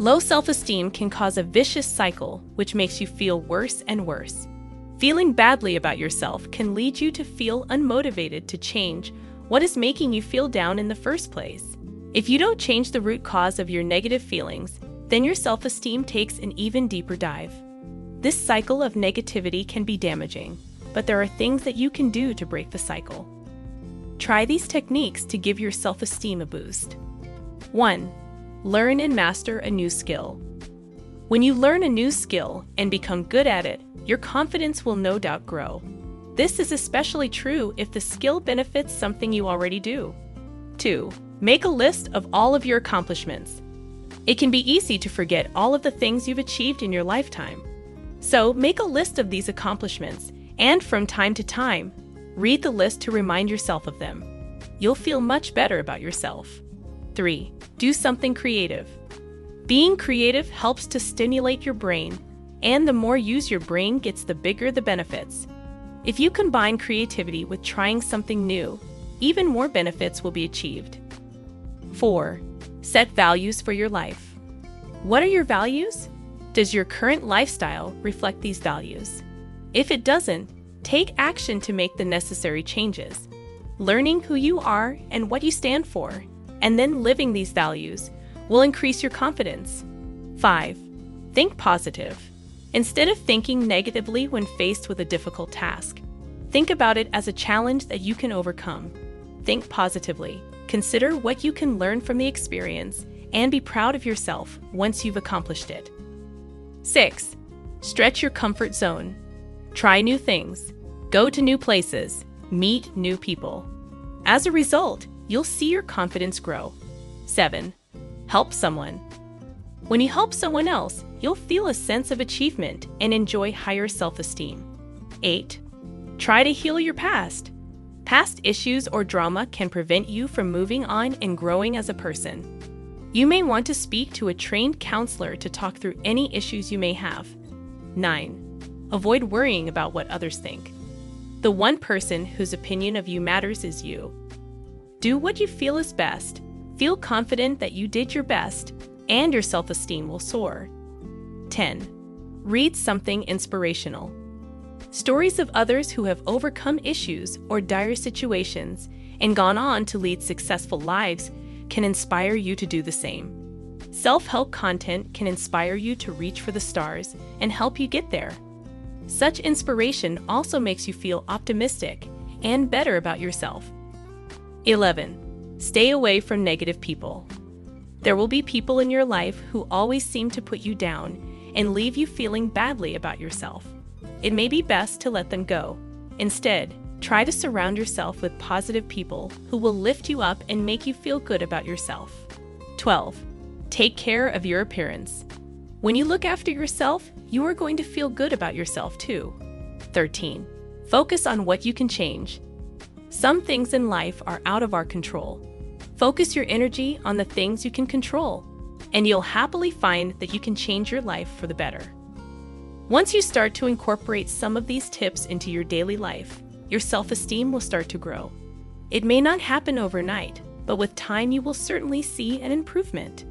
Low self esteem can cause a vicious cycle, which makes you feel worse and worse. Feeling badly about yourself can lead you to feel unmotivated to change what is making you feel down in the first place. If you don't change the root cause of your negative feelings, then your self esteem takes an even deeper dive. This cycle of negativity can be damaging, but there are things that you can do to break the cycle. Try these techniques to give your self esteem a boost. 1. Learn and master a new skill. When you learn a new skill and become good at it, your confidence will no doubt grow. This is especially true if the skill benefits something you already do. 2. Make a list of all of your accomplishments. It can be easy to forget all of the things you've achieved in your lifetime. So, make a list of these accomplishments, and from time to time, read the list to remind yourself of them. You'll feel much better about yourself. 3. Do something creative. Being creative helps to stimulate your brain, and the more use your brain gets, the bigger the benefits. If you combine creativity with trying something new, even more benefits will be achieved. 4. Set values for your life. What are your values? Does your current lifestyle reflect these values? If it doesn't, take action to make the necessary changes. Learning who you are and what you stand for, and then living these values will increase your confidence. 5. Think positive. Instead of thinking negatively when faced with a difficult task, think about it as a challenge that you can overcome. Think positively. Consider what you can learn from the experience and be proud of yourself once you've accomplished it. 6. Stretch your comfort zone. Try new things. Go to new places. Meet new people. As a result, you'll see your confidence grow. 7. Help someone. When you help someone else, you'll feel a sense of achievement and enjoy higher self esteem. 8. Try to heal your past. Past issues or drama can prevent you from moving on and growing as a person. You may want to speak to a trained counselor to talk through any issues you may have. 9. Avoid worrying about what others think. The one person whose opinion of you matters is you. Do what you feel is best Feel confident that you did your best, and your self esteem will soar. 10. Read something inspirational. Stories of others who have overcome issues or dire situations and gone on to lead successful lives can inspire you to do the same. Self help content can inspire you to reach for the stars and help you get there. Such inspiration also makes you feel optimistic and better about yourself. 11. Stay away from negative people. There will be people in your life who always seem to put you down and leave you feeling badly about yourself. It may be best to let them go. Instead, try to surround yourself with positive people who will lift you up and make you feel good about yourself. 12. Take care of your appearance. When you look after yourself, you are going to feel good about yourself too. 13. Focus on what you can change. Some things in life are out of our control, Focus your energy on the things you can control, and you'll happily find that you can change your life for the better. Once you start to incorporate some of these tips into your daily life, your self esteem will start to grow. It may not happen overnight, but with time you will certainly see an improvement.